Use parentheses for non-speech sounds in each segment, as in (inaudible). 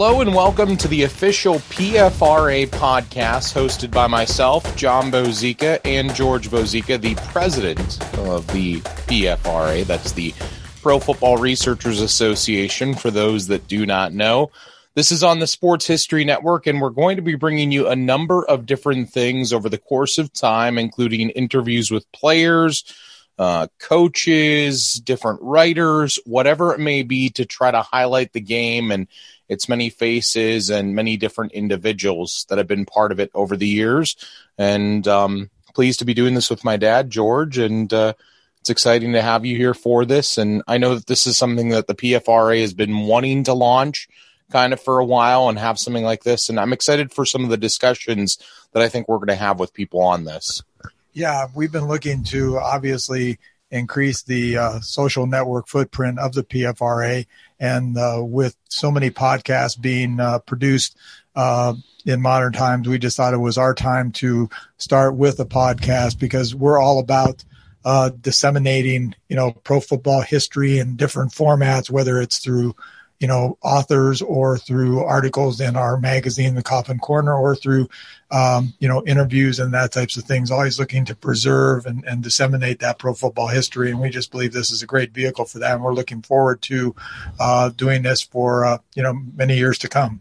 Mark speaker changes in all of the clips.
Speaker 1: Hello and welcome to the official PFRA podcast hosted by myself, Jon Bozeka, and George Bozeka, the president of the PFRA. That's the Pro Football Researchers Association, for those that do not know. This is on the Sports History Network, and we're going to be bringing you a number of different things over the course of time, including interviews with players, uh, coaches, different writers, whatever it may be, to try to highlight the game and its many faces and many different individuals that have been part of it over the years. And um, pleased to be doing this with my dad, George. And uh, it's exciting to have you here for this. And I know that this is something that the PFRA has been wanting to launch kind of for a while and have something like this. And I'm excited for some of the discussions that I think we're going to have with people on this.
Speaker 2: Yeah, we've been looking to obviously increase the uh, social network footprint of the PFRA. And uh, with so many podcasts being uh, produced uh, in modern times, we just thought it was our time to start with a podcast because we're all about uh, disseminating, you know, pro football history in different formats, whether it's through you know, authors or through articles in our magazine, The Coffin Corner, or through, um, you know, interviews and that types of things, always looking to preserve and, and disseminate that pro football history. And we just believe this is a great vehicle for that. And we're looking forward to uh, doing this for, uh, you know, many years to come.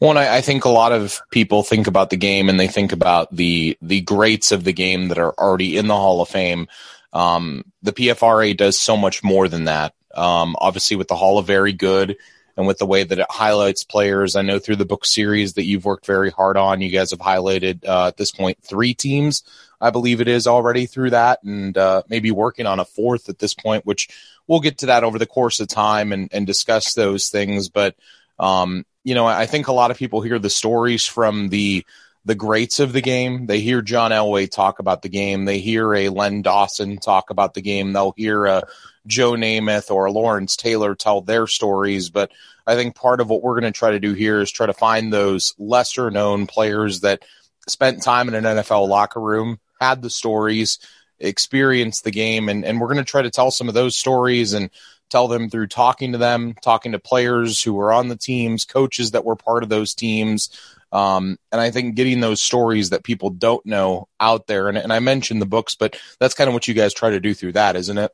Speaker 1: Well, I, I, think a lot of people think about the game and they think about the the greats of the game that are already in the Hall of Fame. Um, the PFRA does so much more than that. Um, obviously, with the Hall of Very Good and with the way that it highlights players, I know through the book series that you've worked very hard on. You guys have highlighted uh, at this point three teams, I believe it is already through that, and uh, maybe working on a fourth at this point, which we'll get to that over the course of time and, and discuss those things. But um, you know, I think a lot of people hear the stories from the the greats of the game. They hear John Elway talk about the game. They hear a Len Dawson talk about the game. They'll hear a Joe Namath or Lawrence Taylor tell their stories. But I think part of what we're going to try to do here is try to find those lesser known players that spent time in an NFL locker room, had the stories, experienced the game, and, and we're going to try to tell some of those stories and tell them through talking to them, talking to players who were on the teams, coaches that were part of those teams. Um, and I think getting those stories that people don't know out there. And, and I mentioned the books, but that's kind of what you guys try to do through that, isn't it?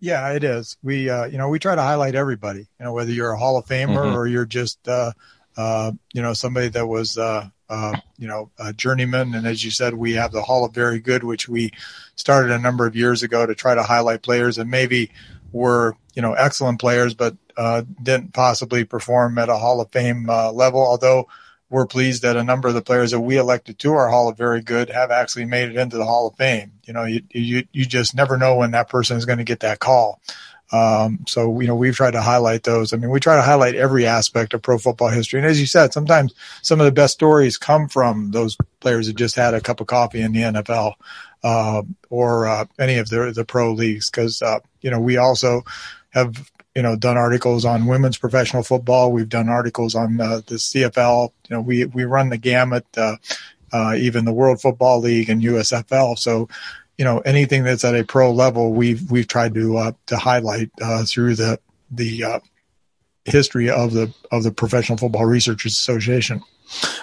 Speaker 2: Yeah, it is. We, uh, you know, we try to highlight everybody. You know, whether you're a Hall of Famer mm-hmm. or you're just, uh, uh, you know, somebody that was, uh, uh, you know, a journeyman. And as you said, we have the Hall of Very Good, which we started a number of years ago to try to highlight players and maybe were, you know, excellent players, but uh, didn't possibly perform at a Hall of Fame uh, level. Although we're pleased that a number of the players that we elected to our Hall of Very Good have actually made it into the Hall of Fame. You know, you you, you just never know when that person is going to get that call. Um, so you know we've tried to highlight those. I mean, we try to highlight every aspect of pro football history. And as you said, sometimes some of the best stories come from those players that just had a cup of coffee in the NFL uh, or uh, any of the the pro leagues. Because uh, you know we also have you know done articles on women's professional football. We've done articles on uh, the CFL. You know, we we run the gamut, uh, uh, even the World Football League and USFL. So, you know, anything that's at a pro level, we've we've tried to uh, to highlight uh, through the the uh, history of the of the Professional Football Researchers Association.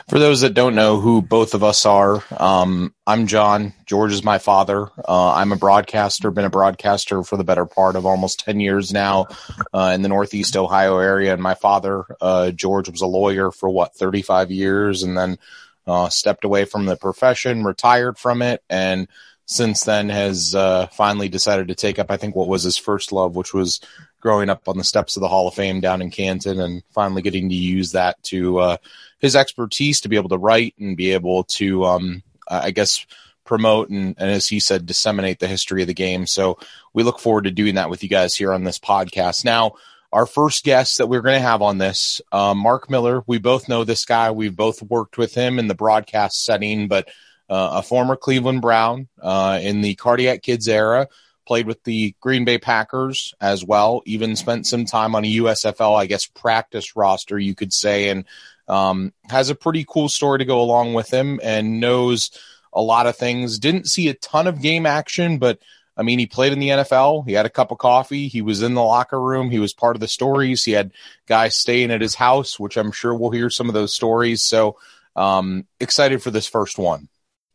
Speaker 1: For those that don't know who both of us are, um, I'm Jon. George is my father. Uh, I'm a broadcaster, been a broadcaster for the better part of almost 10 years now uh, in the Northeast Ohio area. And my father, uh, George, was a lawyer for what, 35 years and then uh, stepped away from the profession, retired from it, and since then has uh, finally decided to take up, I think, what was his first love, which was growing up on the steps of the Hall of Fame down in Canton and finally getting to use that to uh, his expertise to be able to write and be able to, um, I guess, promote and, and, as he said, disseminate the history of the game. So we look forward to doing that with you guys here on this podcast. Now, our first guest that we're going to have on this, uh, Mark Miller. We both know this guy. We've both worked with him in the broadcast setting, but uh, a former Cleveland Brown uh, in the Kardiac Kids era, played with the Green Bay Packers as well, even spent some time on a USFL, I guess, practice roster, you could say, and um, has a pretty cool story to go along with him and knows a lot of things. Didn't see a ton of game action, but I mean, he played in the NFL. He had a cup of coffee. He was in the locker room. He was part of the stories. He had guys staying at his house, which I'm sure we'll hear some of those stories. So, um, excited for this first one.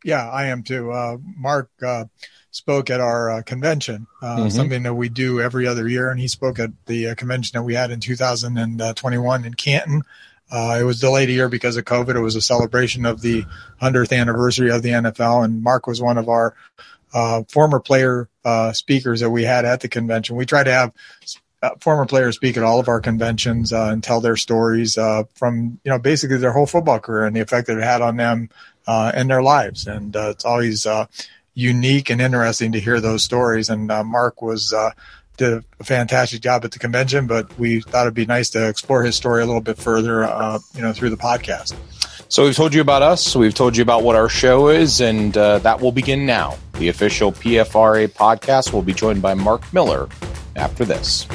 Speaker 2: Yeah, I am too. Uh, Mark uh, spoke at our uh, convention, uh, mm-hmm. something that we do every other year, and he spoke at the uh, convention that we had in 2021 in Canton. Uh, it was delayed a year because of COVID. It was a celebration of the 100th anniversary of the NFL, and Mark was one of our uh, former player uh, speakers that we had at the convention. We try to have uh, former players speak at all of our conventions uh, and tell their stories uh, from you know basically their whole football career and the effect that it had on them Uh, and their lives. And uh, it's always uh, unique and interesting to hear those stories. And Mark was did a fantastic job at the convention, but we thought it'd be nice to explore his story a little bit further, uh, you know, through the podcast.
Speaker 1: So we've told you about us. We've told you about what our show is, and uh, that will begin now. The official PFRA podcast will be joined by Mark Miller after this.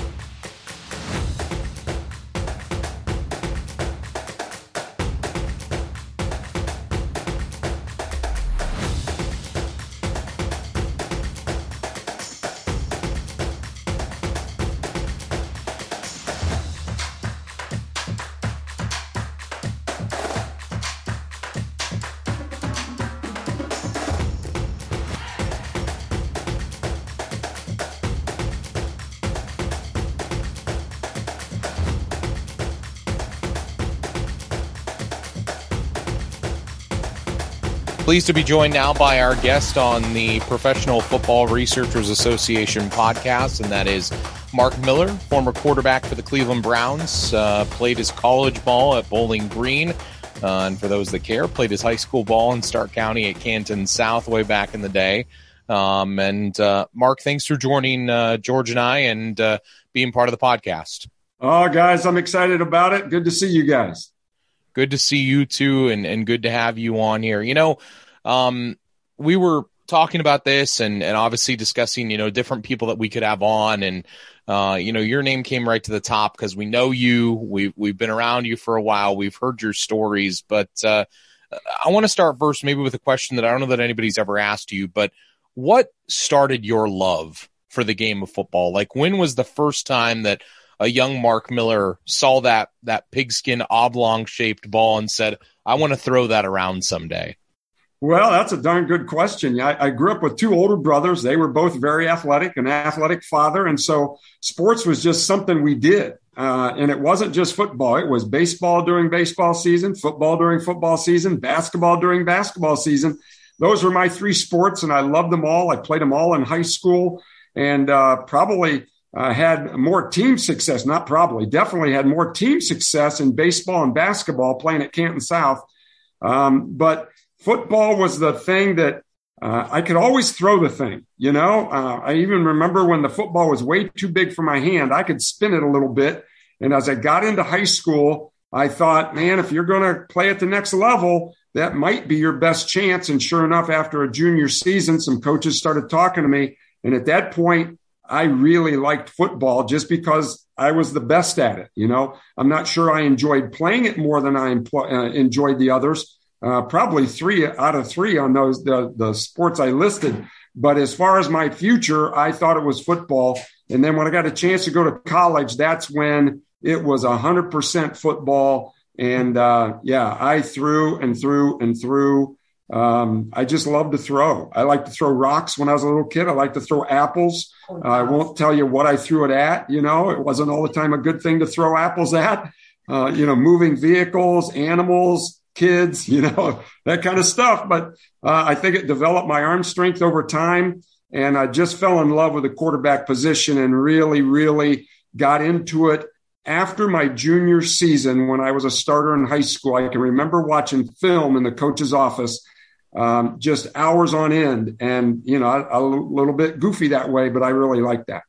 Speaker 1: Pleased to be joined now by our guest on the Professional Football Researchers Association podcast, and that is Mark Miller, former quarterback for the Cleveland Browns, uh, played his college ball at Bowling Green. Uh, and for those that care, played his high school ball in Stark County at Canton South way back in the day. Um, and uh, Mark, thanks for joining uh, George and I and uh, being part of the podcast.
Speaker 3: Oh, guys, I'm excited about it. Good to see you guys
Speaker 1: good to see you too, and and good to have you on here. You know, um, we were talking about this and and obviously discussing you know different people that we could have on and uh, you know your name came right to the top because we know you. We've we've been around you for a while. We've heard your stories but uh, I want to start first maybe with a question that I don't know that anybody's ever asked you but what started your love for the game of football? Like when was the first time that a young Mark Miller saw that that pigskin oblong shaped ball and said, "I want to throw that around someday"?
Speaker 3: Well, that's a darn good question. I, I, grew up with two older brothers. They were both very athletic, an athletic father, and so sports was just something we did. Uh, and it wasn't just football; it was baseball during baseball season, football during football season, basketball during basketball season. Those were my three sports, and I loved them all. I played them all in high school, and uh, probably uh, had more team success, not probably, definitely had more team success in baseball and basketball playing at Canton South. Um, but football was the thing that uh, I could always throw the thing, you know. Uh, I even remember when the football was way too big for my hand, I could spin it a little bit. And as I got into high school, I thought, man, if you're going to play at the next level, that might be your best chance. And sure enough, after a junior season, some coaches started talking to me. And at that point, I really liked football just because I was the best at it. You know, I'm not sure I enjoyed playing it more than I uh, enjoyed the others. Uh, probably three out of three on those the the sports I listed. But as far as my future, I thought it was football. And then when I got a chance to go to college, that's when it was hundred percent football. And uh, yeah, I threw and threw and threw. Um, I just love to throw. I like to throw rocks when I was a little kid. I like to throw apples. Uh, I won't tell you what I threw it at. You know, it wasn't all the time a good thing to throw apples at. Uh, you know, moving vehicles, animals, kids, you know, (laughs) that kind of stuff. But uh, I think it developed my arm strength over time. And I just fell in love with the quarterback position and really, really got into it after my junior season when I was a starter in high school. I can remember watching film in the coach's office um, just hours on end. And, you know, a, a little bit goofy that way, but I really like that.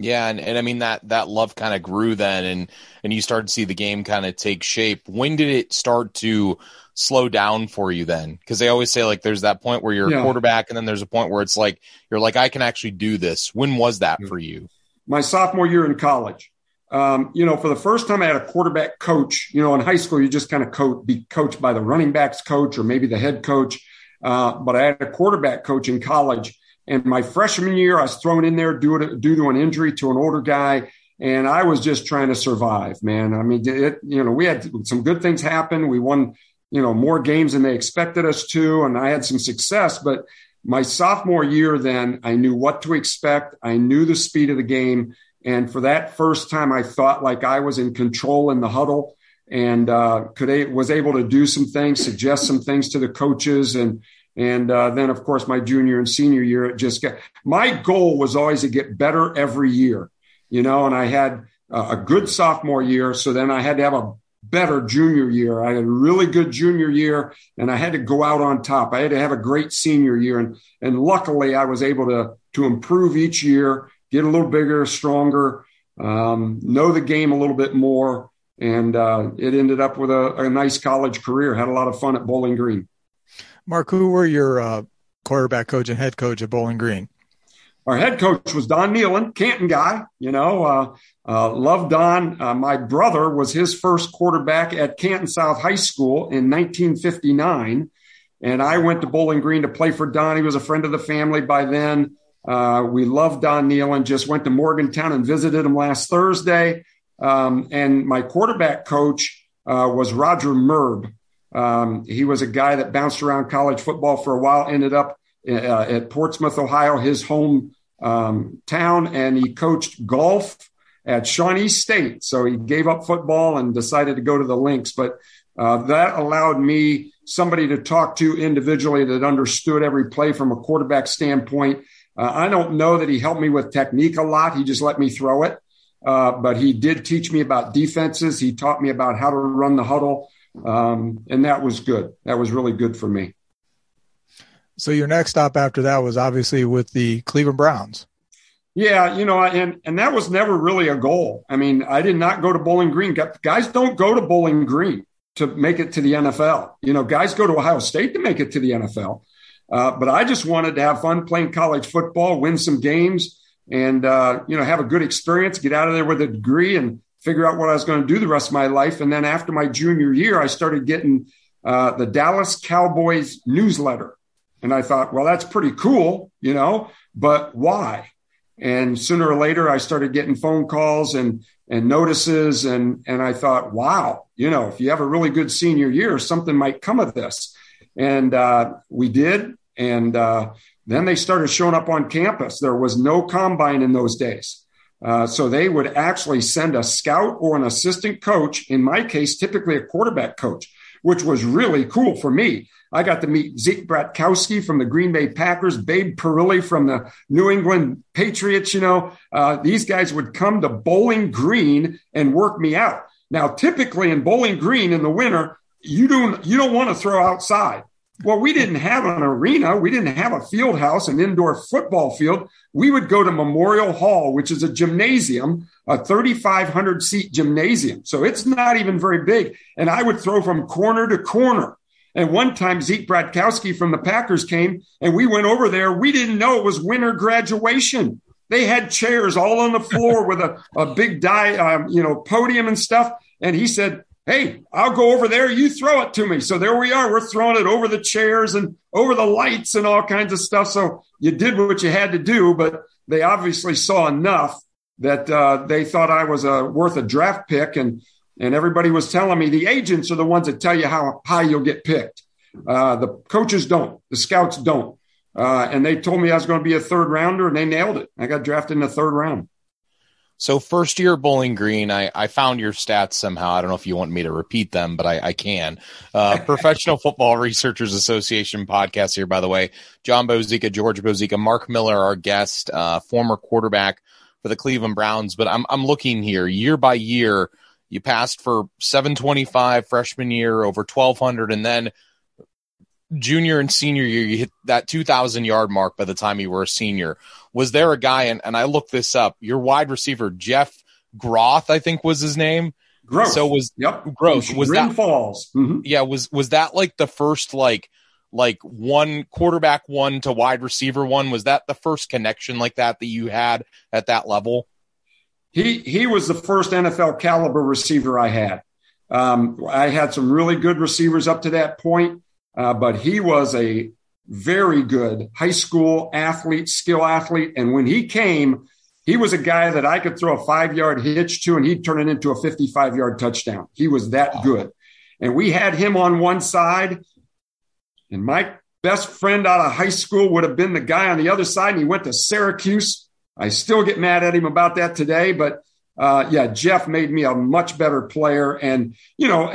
Speaker 1: Yeah, and, and I mean that that love kind of grew then and and you started to see the game kind of take shape. When did it start to slow down for you then? Because they always say like there's that point where you're yeah. a quarterback and then there's a point where it's like you're like I can actually do this. When was that for you?
Speaker 3: My sophomore year in college. Um, you know, for the first time I had a quarterback coach. You know, in high school you just kind of coach, be coached by the running backs coach or maybe the head coach. Uh, but I had a quarterback coach in college and my freshman year, I was thrown in there due to, due to an injury to an older guy. And I was just trying to survive, man. I mean, it, you know, we had some good things happen. We won, you know, more games than they expected us to. And I had some success. But my sophomore year, then I knew what to expect. I knew the speed of the game. And for that first time, I thought like I was in control in the huddle and uh, could was able to do some things, suggest some things to the coaches, and and uh, then, of course, my junior and senior year, it just got my goal was always to get better every year, you know, and I had a good sophomore year. So then I had to have a better junior year. I had a really good junior year and I had to go out on top. I had to have a great senior year. And, and luckily I was able to, to improve each year, get a little bigger, stronger, um, know the game a little bit more. And uh, it ended up with a, a nice college career. Had a lot of fun at Bowling Green.
Speaker 2: Mark, who were your uh, quarterback coach and head coach at Bowling Green?
Speaker 3: Our head coach was Don Nehlen, Canton guy. You know, uh, uh, love Don. Uh, my brother was his first quarterback at Canton South High School in 1959. And I went to Bowling Green to play for Don. He was a friend of the family by then. Uh, we loved Don Nehlen, just went to Morgantown and visited him last Thursday. Um, and my quarterback coach uh, was Roger Merb. Um, he was a guy that bounced around college football for a while, ended up uh, at Portsmouth, Ohio, his home um, town, and he coached golf at Shawnee State. So he gave up football and decided to go to the links. But uh, that allowed me somebody to talk to individually that understood every play from a quarterback standpoint. Uh, I don't know that he helped me with technique a lot. He just let me throw it. Uh, but he did teach me about defenses. He taught me about how to run the huddle. Um, and that was good. That was really good for me.
Speaker 2: So your next stop after that was obviously with the Cleveland Browns.
Speaker 3: Yeah, you know, and and that was never really a goal. I mean, I did not go to Bowling Green. Guys don't go to Bowling Green to make it to the NFL. You know, guys go to Ohio State to make it to the NFL. Uh, but I just wanted to have fun playing college football, win some games, and uh, you know, have a good experience, get out of there with a degree, and figure out what I was going to do the rest of my life. And then after my junior year, I started getting uh, the Dallas Cowboys newsletter. And I thought, well, that's pretty cool, you know, but why? And sooner or later, I started getting phone calls and and notices, and and I thought, wow, you know, if you have a really good senior year, something might come of this. And uh, we did, and uh, then they started showing up on campus. There was no combine in those days. Uh, so they would actually send a scout or an assistant coach, in my case, typically a quarterback coach, which was really cool for me. I got to meet Zeke Bratkowski from the Green Bay Packers, Babe Parilli from the New England Patriots. You know, uh, these guys would come to Bowling Green and work me out. Now, typically in Bowling Green in the winter, you don't you don't want to throw outside. Well, we didn't have an arena. We didn't have a field house, an indoor football field. We would go to Memorial Hall, which is a gymnasium, a 3,500 seat gymnasium. So it's not even very big. And I would throw from corner to corner. And one time Zeke Bratkowski from the Packers came and we went over there. We didn't know it was winter graduation. They had chairs all on the floor with a, a big die, um, you know, podium and stuff. And he said, Hey, I'll go over there. You throw it to me. So there we are. We're throwing it over the chairs and over the lights and all kinds of stuff. So you did what you had to do, but they obviously saw enough that uh, they thought I was uh, worth a draft pick. And, and everybody was telling me the agents are the ones that tell you how high you'll get picked. Uh, the coaches don't, the scouts don't. Uh, and they told me I was going to be a third rounder and they nailed it. I got drafted in the third round.
Speaker 1: So first year Bowling Green, I, I found your stats somehow. I don't know if you want me to repeat them, but I, I can. Uh, (laughs) Professional Football Researchers Association podcast here, by the way. Jon Bozeka, George Bozeka, Mark Miller, our guest, uh, former quarterback for the Cleveland Browns. But I'm I'm looking here year by year. You passed for 725 freshman year, over 1200, and then junior and senior year, you hit that 2,000 yard mark by the time you were a senior. Was there a guy, and, and I looked this up, your wide receiver, Jeff Groth, I think was his name.
Speaker 3: Growth.
Speaker 1: So was
Speaker 3: yep.
Speaker 1: Growth. Was that
Speaker 3: Falls? Mm-hmm.
Speaker 1: Yeah. Was was that like the first like like one quarterback one to wide receiver one? Was that the first connection like that that you had at that level?
Speaker 3: He he was the first NFL caliber receiver I had. Um, I had some really good receivers up to that point, uh, but he was a very good high school athlete, skill athlete, and when he came, he was a guy that I could throw a five yard hitch to and he'd turn it into a 55 yard touchdown. He was that good. And we had him on one side. And my best friend out of high school would have been the guy on the other side. And he went to Syracuse. I still get mad at him about that today. But uh, yeah, Jeff made me a much better player. And, you know,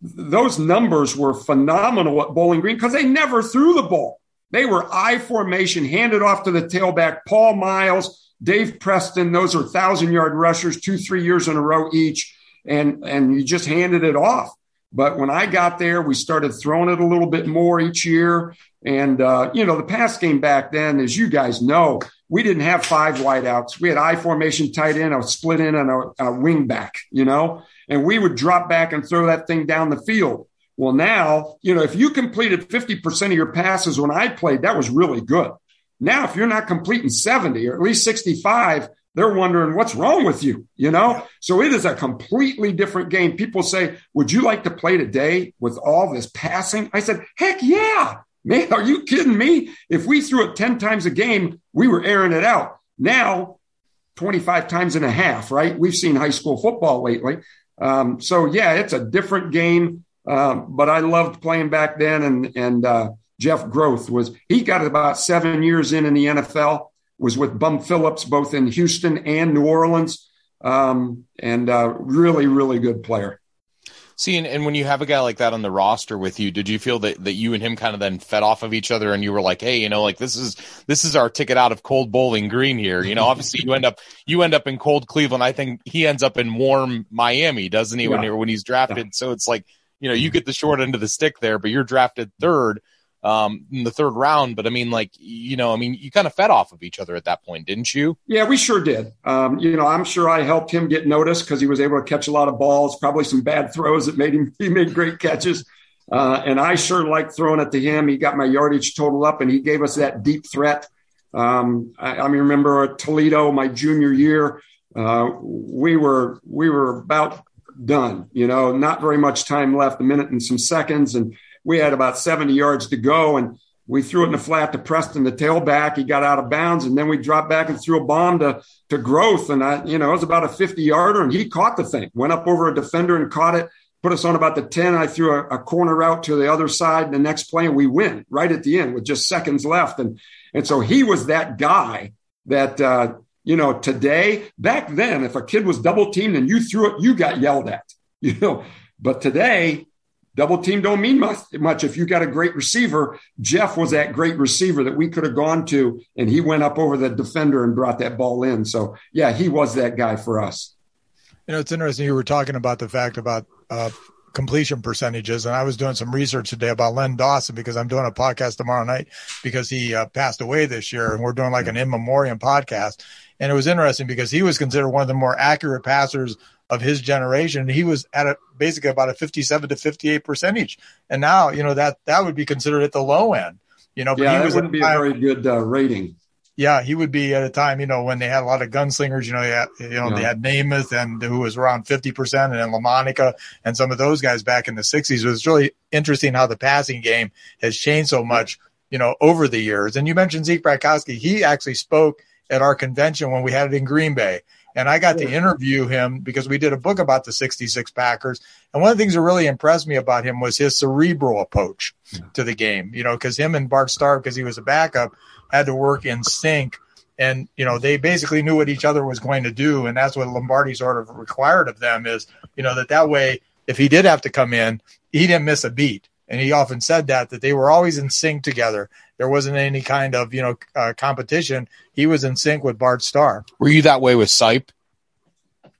Speaker 3: those numbers were phenomenal at Bowling Green because they never threw the ball. They were I formation, handed off to the tailback, Paul Miles Dave Preston, those are thousand yard rushers, two, three years in a row each. And, and you just handed it off. But when I got there, we started throwing it a little bit more each year. And, uh, you know, the pass game back then, as you guys know, we didn't have five wideouts. We had I formation tight end, a split in, and a, a wing back, you know, and we would drop back and throw that thing down the field. Well, now, you know, if you completed 50% of your passes when I played, that was really good. Now, if you're not completing 70 or at least 65, they're wondering what's wrong with you, you know? So it is a completely different game. People say, Would you like to play today with all this passing? I said, Heck yeah. Man, are you kidding me? If we threw it 10 times a game, we were airing it out. Now, 25 times and a half, right? We've seen high school football lately. Um, so, yeah, it's a different game. Um, but I loved playing back then. And, and, uh, Jeff Groth was he got about seven years in in the NFL. Was with Bum Phillips both in Houston and New Orleans, um, and uh, really really good player.
Speaker 1: See, and, and, when you have a guy like that on the roster with you, did you feel that, that you and him kind of then fed off of each other and you were like, Hey, you know, like this is, this is our ticket out of cold bowling green here. You know, obviously you end up, you end up in cold Cleveland. I think he ends up in warm Miami, doesn't he? Yeah. When, when he's drafted. Yeah. So it's like, you know, you get the short end of the stick there, but you're drafted third um, in the third round. But I mean, like, you know, I mean, you kind of fed off of each other at that point, didn't you?
Speaker 3: Yeah, we sure did. Um, you know, I'm sure I helped him get noticed because he was able to catch a lot of balls, probably some bad throws that made him, (laughs) he made great catches. Uh, and I sure liked throwing it to him. He got my yardage total up and he gave us that deep threat. Um, I, I remember Toledo, my junior year, uh, we were, we were about done, you know, not very much time left, a minute and some seconds. And, we had about 70 yards to go and we threw it in the flat to Preston, the tailback. He got out of bounds, and then we dropped back and threw a bomb to to Groth, and I, you know, it was about a 50 yarder, and he caught the thing, went up over a defender and caught it, put us on about the 10. I threw a, a corner out to the other side, the next play, and we win right at the end with just seconds left, and and so he was that guy that. Uh, you know, today, back then, if a kid was double teamed and you threw it, you got yelled at, (laughs) you know. But today, double team don't mean much, much if you got a great receiver. Jeff was that great receiver that we could have gone to, and he went up over the defender and brought that ball in. So, yeah, he was that guy for us.
Speaker 2: You know, it's interesting. You were talking about the fact about uh, completion percentages, and I was doing some research today about Len Dawson because I'm doing a podcast tomorrow night because he uh, passed away this year, and we're doing like an in memoriam podcast. And it was interesting because he was considered one of the more accurate passers of his generation. He was at a basically about a 57 to 58 percentage. And now, you know, that that would be considered at the low end, you know,
Speaker 3: but yeah, he was wouldn't be a very good uh, rating.
Speaker 2: Yeah, he would be at a time, you know, when they had a lot of gunslingers, you know, had, you know, yeah. they had Namath and who was around 50% and then LaMonica and some of those guys back in the 60s. It was really interesting how the passing game has changed so much, you know, over the years. And you mentioned Zeke Bratkowski. He actually spoke at our convention when we had it in Green Bay and I got to interview him because we did a book about the 66 Packers. And one of the things that really impressed me about him was his cerebral approach to the game, you know, because him and Bart Starr, because he was a backup, had to work in sync. And, you know, they basically knew what each other was going to do. And that's what Lombardi sort of required of them is, you know, that that way, if he did have to come in, he didn't miss a beat and he often said that that they were always in sync together. There wasn't any kind of you know uh, competition. He was in sync with Bart Starr.
Speaker 1: Were you that way with Sipe?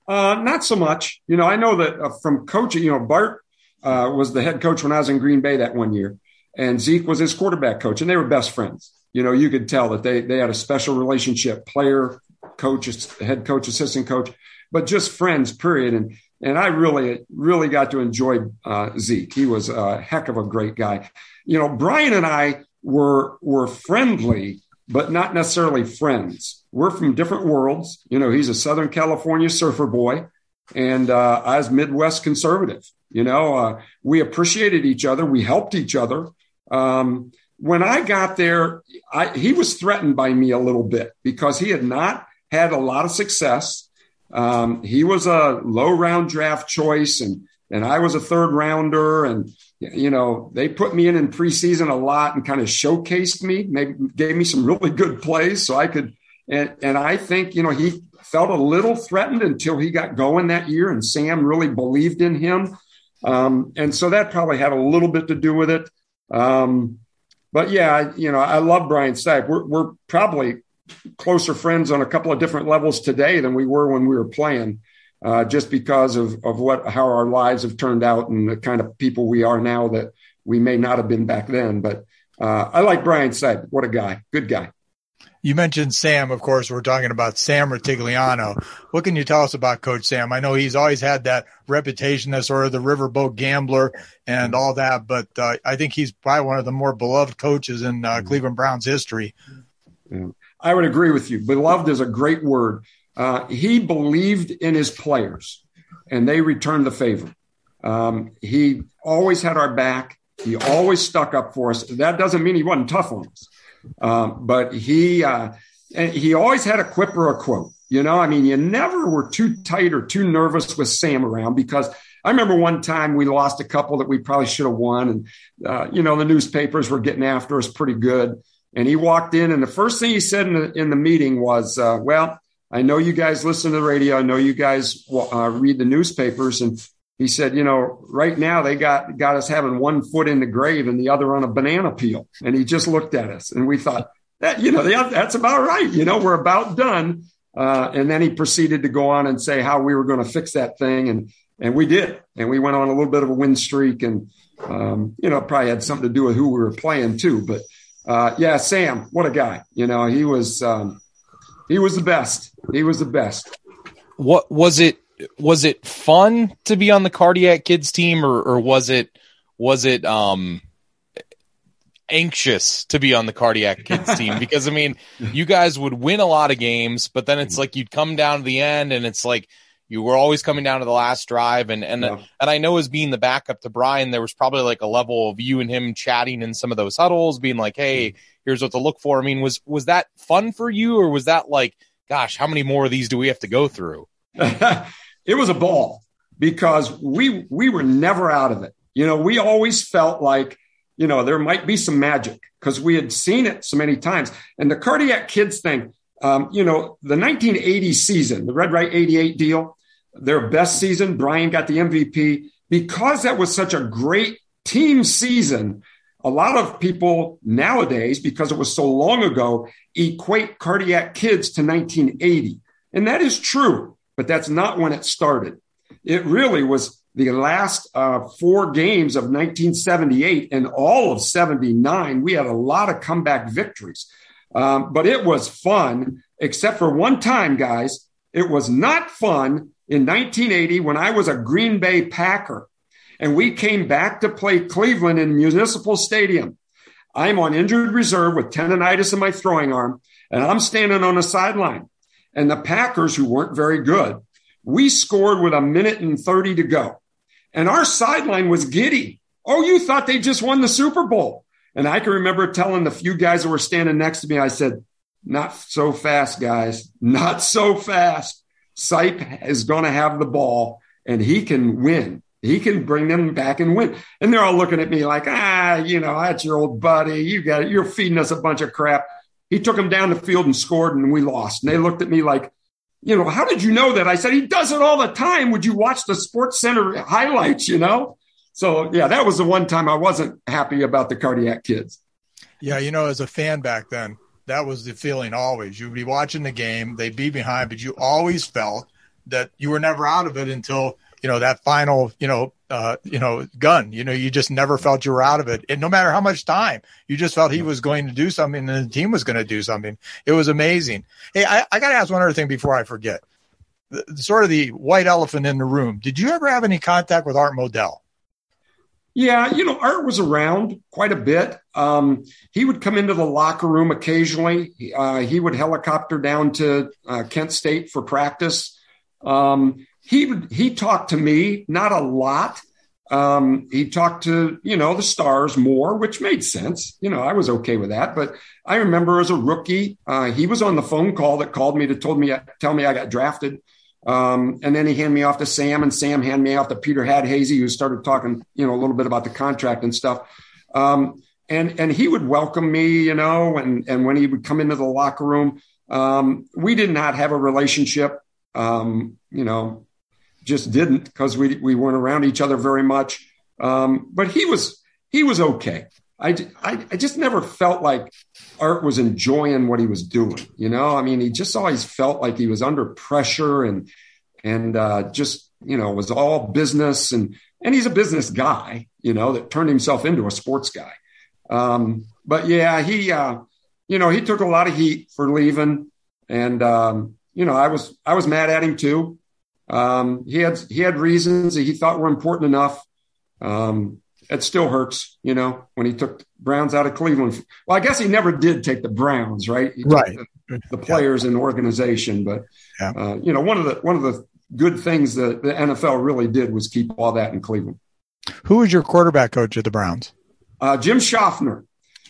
Speaker 3: Uh, not so much. You know, I know that uh, from coaching. You know, Bart uh, was the head coach when I was in Green Bay that one year, and Zeke was his quarterback coach, and they were best friends. You know, you could tell that they they had a special relationship, player, coach, head coach, assistant coach, but just friends. Period. And and I really, really got to enjoy uh, Zeke. He was a heck of a great guy. You know, Brian and I were were friendly, but not necessarily friends. We're from different worlds. You know, he's a Southern California surfer boy, and uh, I was Midwest conservative. You know, uh, we appreciated each other. We helped each other. Um, when I got there, I, he was threatened by me a little bit because he had not had a lot of success um, he was a low round draft choice, and and I was a third rounder, and you know they put me in in preseason a lot and kind of showcased me, maybe gave me some (laughs) really good plays, so I could. And and I think you know he felt a little threatened until he got going that year, and Sam really believed in him, um, and so that probably had a little bit to do with it. Um, but yeah, you know, I love Brian Sipe. We're, we're probably closer friends on a couple of different levels today than we were when we were playing, uh, just because of of what how our lives have turned out and the kind of people we are now that we may not have been back then. But uh, I like Brian said, what a guy, good guy.
Speaker 2: You mentioned Sam, of course. We're talking about Sam Rutigliano. What can you tell us about Coach Sam? I know he's always had that reputation as sort of the riverboat gambler and all that, but uh, I think he's probably one of the more beloved coaches in uh, Cleveland Browns history.
Speaker 3: Yeah. I would agree with you. Beloved is a great word. Uh, he believed in his players, and they returned the favor. Um, he always had our back. He always stuck up for us. That doesn't mean he wasn't tough on us, um, but he uh, he always had a quip or a quote. You know, I mean, you never were too tight or too nervous with Sam around because I remember one time we lost a couple that we probably should have won, and uh, you know the newspapers were getting after us pretty good. And he walked in, and the first thing he said in the, in the meeting was, uh, Well, I know you guys listen to the radio. I know you guys uh, read the newspapers. And he said, You know, right now they got, got us having one foot in the grave and the other on a banana peel. And he just looked at us, and we thought, that, you know, that's about right. You know, we're about done. Uh, and then he proceeded to go on and say how we were going to fix that thing. And, and we did. And we went on a little bit of a win streak. And, um, you know, probably had something to do with who we were playing too. But, uh, yeah, Sam, what a guy! You know, he was um, he was the best. He was the best.
Speaker 1: What was it? Was it fun to be on the Kardiac Kids team, or, or was it was it um, anxious to be on the Kardiac Kids team? (laughs) Because I mean, you guys would win a lot of games, but then it's like you'd come down to the end, and it's like you were always coming down to the last drive and and yeah. and I know as being the backup to Brian there was probably like a level of you and him chatting in some of those huddles being like hey here's what to look for I mean was was that fun for you or was that like gosh how many more of these do we have to go through (laughs)
Speaker 3: it was a ball because we we were never out of it you know we always felt like you know there might be some magic because we had seen it so many times and the Kardiac Kids thing um, you know, the 1980 season, the Red Right 88 deal, their best season. Brian got the MVP because that was such a great team season. A lot of people nowadays, because it was so long ago, equate Kardiac Kids to 1980. And that is true, but that's not when it started. It really was the last uh, four games of 1978 and all of 79. We had a lot of comeback victories, um, but it was fun, except for one time, guys. It was not fun in 1980 when I was a Green Bay Packer and we came back to play Cleveland in Municipal Stadium. I'm on injured reserve with tendonitis in my throwing arm and I'm standing on the sideline. And the Packers, who weren't very good, we scored with a minute and 30 to go. And our sideline was giddy. Oh, you thought they just won the Super Bowl. And I can remember telling the few guys that were standing next to me, I said, not so fast, guys, not so fast. Sipe is going to have the ball and he can win. He can bring them back and win. And they're all looking at me like, ah, you know, that's your old buddy. You got it. You're feeding us a bunch of crap. He took them down the field and scored, and we lost. And they looked at me like, you know, how did you know that? I said, he does it all the time. Would you watch the Sports Center highlights, you know? so yeah, that was the one time I wasn't happy about the Kardiac Kids.
Speaker 2: Yeah, you know, as a fan back then, that was the feeling always. You'd be watching the game, they'd be behind, but you always felt that you were never out of it until you know that final you know uh, you know gun. You know, you just never felt you were out of it, and no matter how much time, you just felt he was going to do something, and the team was going to do something. It was amazing. Hey, I, I got to ask one other thing before I forget. The, sort of the white elephant in the room. Did you ever have any contact with Art Modell?
Speaker 3: Yeah, you know, Art was around quite a bit. Um, he would come into the locker room occasionally. Uh, he would helicopter down to uh, Kent State for practice. Um, he he talked to me, not a lot. Um, he talked to you know the stars more, which made sense. You know, I was okay with that. But I remember as a rookie, uh, he was on the phone call that called me to told me tell me I got drafted. Um, and then he handed me off to Sam, and Sam handed me off to Peter Hadhazy, who started talking, you know, a little bit about the contract and stuff. Um, and and he would welcome me, you know, and and when he would come into the locker room, um, we did not have a relationship, um, you know, just didn't because we we weren't around each other very much. Um, but he was he was okay. I, I, I just never felt like Art was enjoying what he was doing. You know, I mean, he just always felt like he was under pressure and and uh, just you know was all business and and he's a business guy. You know, that turned himself into a sports guy. Um, but yeah, he uh, you know he took a lot of heat for leaving, and um, you know I was I was mad at him too. Um, he had he had reasons that he thought were important enough. Um, it still hurts, you know, when he took Browns out of Cleveland. Well, I guess he never did take the Browns, right?
Speaker 2: right.
Speaker 3: The, the, players yeah. and organization, but yeah. uh, you know, one of the one of the good things that the NFL really did was keep all that in Cleveland.
Speaker 2: Who was your quarterback coach at the Browns?
Speaker 3: Uh, Jim Shofner.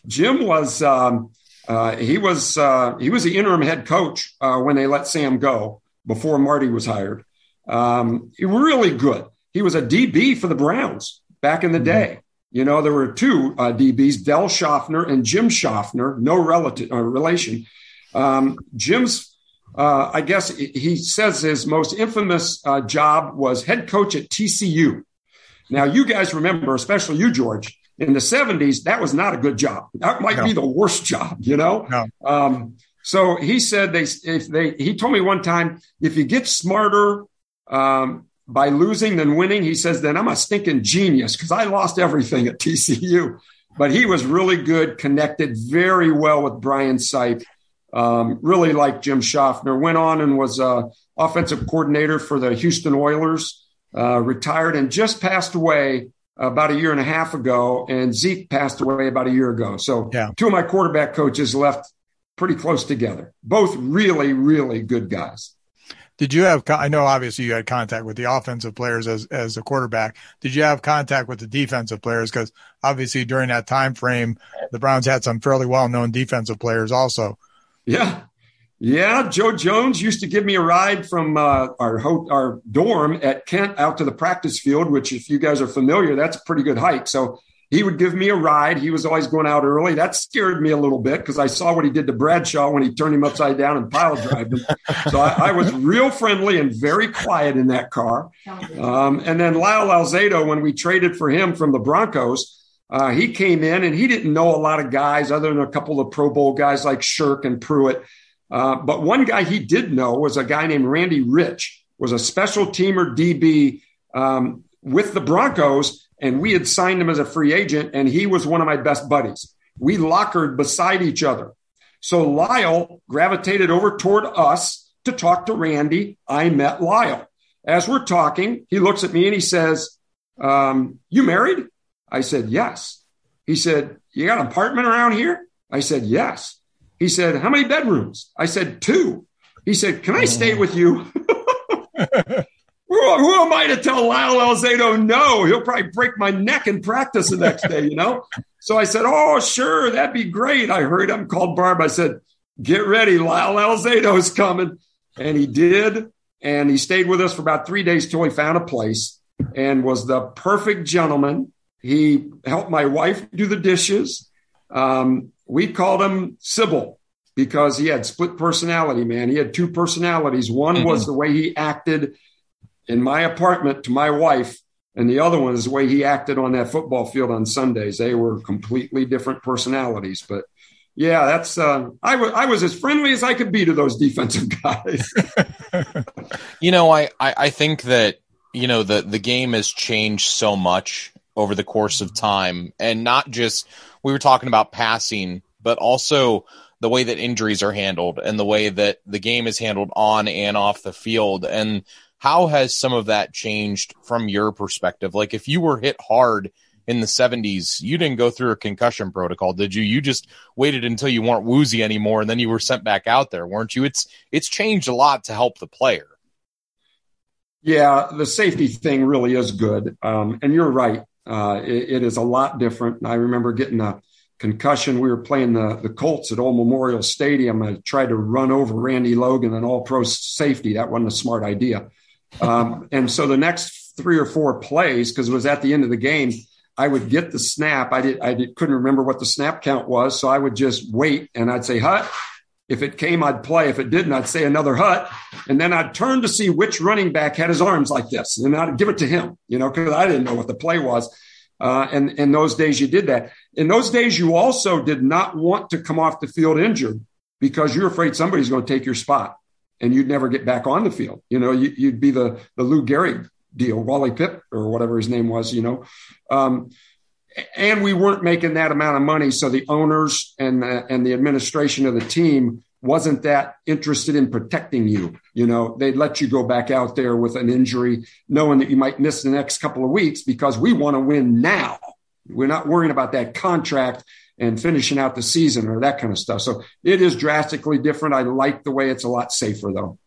Speaker 3: Jim was um, uh, he was uh, he was the interim head coach uh, when they let Sam go before Marty was hired. Um, really good. He was a DB for the Browns back in the mm-hmm. day. You know, there were two uh, DBs, Del Shofner and Jim Shofner, no relative uh, relation. Um, Jim's, uh, I guess he says his most infamous uh, job was head coach at TCU. Now, you guys remember, especially you, George, in the 70s, that was not a good job. That might no. be the worst job, you know?
Speaker 2: No.
Speaker 3: Um, so he said they, if they, he told me one time, if you get smarter, um, by losing than winning, he says, then I'm a stinking genius because I lost everything at TCU. But he was really good, connected very well with Brian Sipe. Um, really like Jim Shofner. Went on and was uh, offensive coordinator for the Houston Oilers. Uh, retired and just passed away about a year and a half ago. And Zeke passed away about a year ago. So yeah. two of my quarterback coaches left pretty close together. Both really, really good guys.
Speaker 2: Did you have? I know obviously you had contact with the offensive players as as a quarterback. Did you have contact with the defensive players? Because obviously during that time frame, the Browns had some fairly well known defensive players also.
Speaker 3: Yeah, yeah. Joe Jones used to give me a ride from uh, our ho- our dorm at Kent out to the practice field, which, if you guys are familiar, that's a pretty good hike. So he would give me a ride. He was always going out early. That scared me a little bit because I saw what he did to Bradshaw when he turned him upside down and pile drived him. so I, I, was real friendly and very quiet in that car. Um, and then Lyle Alzado, when we traded for him from the Broncos, uh, he came in and he didn't know a lot of guys other than a couple of Pro Bowl guys like Sherk and Pruitt. Uh, but one guy he did know was a guy named Randy Rich, was a special teamer DB um, with the Broncos and we had signed him as a free agent, and he was one of my best buddies. We lockered beside each other. So Lyle gravitated over toward us to talk to Randy. I met Lyle. As we're talking, he looks at me and he says, um, You married? I said, Yes. He said, You got an apartment around here? I said, Yes. He said, How many bedrooms? I said, Two. He said, Can I stay with you? (laughs) (laughs) who, who am I to tell Lyle Alzado no? He'll probably break my neck in practice the next day, you know? So I said, Oh, sure, that'd be great. I hurried up and called Barb. I said, Get ready, Lyle Alzado's coming. And he did. And he stayed with us for about three days till he found a place and was the perfect gentleman. He helped my wife do the dishes. Um, we called him Sybil because he had split personality, man. He had two personalities. One mm-hmm. was the way he acted in my apartment to my wife And the other one is the way he acted on that football field on Sundays. They were completely different personalities. But yeah, that's uh, I was I was as friendly as I could be to those defensive (laughs) guys.
Speaker 1: you know, I, I I think that you know the the game has changed so much over the course of time, and not just we were talking about passing, but also the way that injuries are handled and the way that the game is handled on and off the field. And how has some of that changed from your perspective? Like if you were hit hard in the 70s, you didn't go through a concussion protocol, did you? You just waited until you weren't woozy anymore and then you were sent back out there, weren't you? It's it's changed a lot to help the player.
Speaker 3: Yeah, the safety thing really is good. Um, and you're right. Uh, it, it is a lot different. I remember getting a concussion. We were playing the, the Colts at Old Memorial Stadium. I tried to run over Randy Logan, an all pro safety. That wasn't a smart idea. Um, and so the next three or four plays, because it was at the end of the game, I would get the snap. I did, I did, couldn't remember what the snap count was. So I would just wait and I'd say, hut. If it came, I'd play. If it didn't, I'd say another hut. And then I'd turn to see which running back had his arms like this. And I'd give it to him, you know, because I didn't know what the play was. Uh, and in those days, you did that. In those days, you also did not want to come off the field injured because you're afraid somebody's going to take your spot and you'd never get back on the field. You know, you, would be the, the Lou Gehrig deal, Wally Pipp or whatever his name was, you know. Um, and we weren't making that amount of money. So the owners and the, and the administration of the team wasn't that interested in protecting you. You know, they'd let you go back out there with an injury, knowing that you might miss the next couple of weeks because we want to win now. We're not worrying about that contract and finishing out the season or that kind of stuff. So it is drastically different. I like the way it's a lot safer though.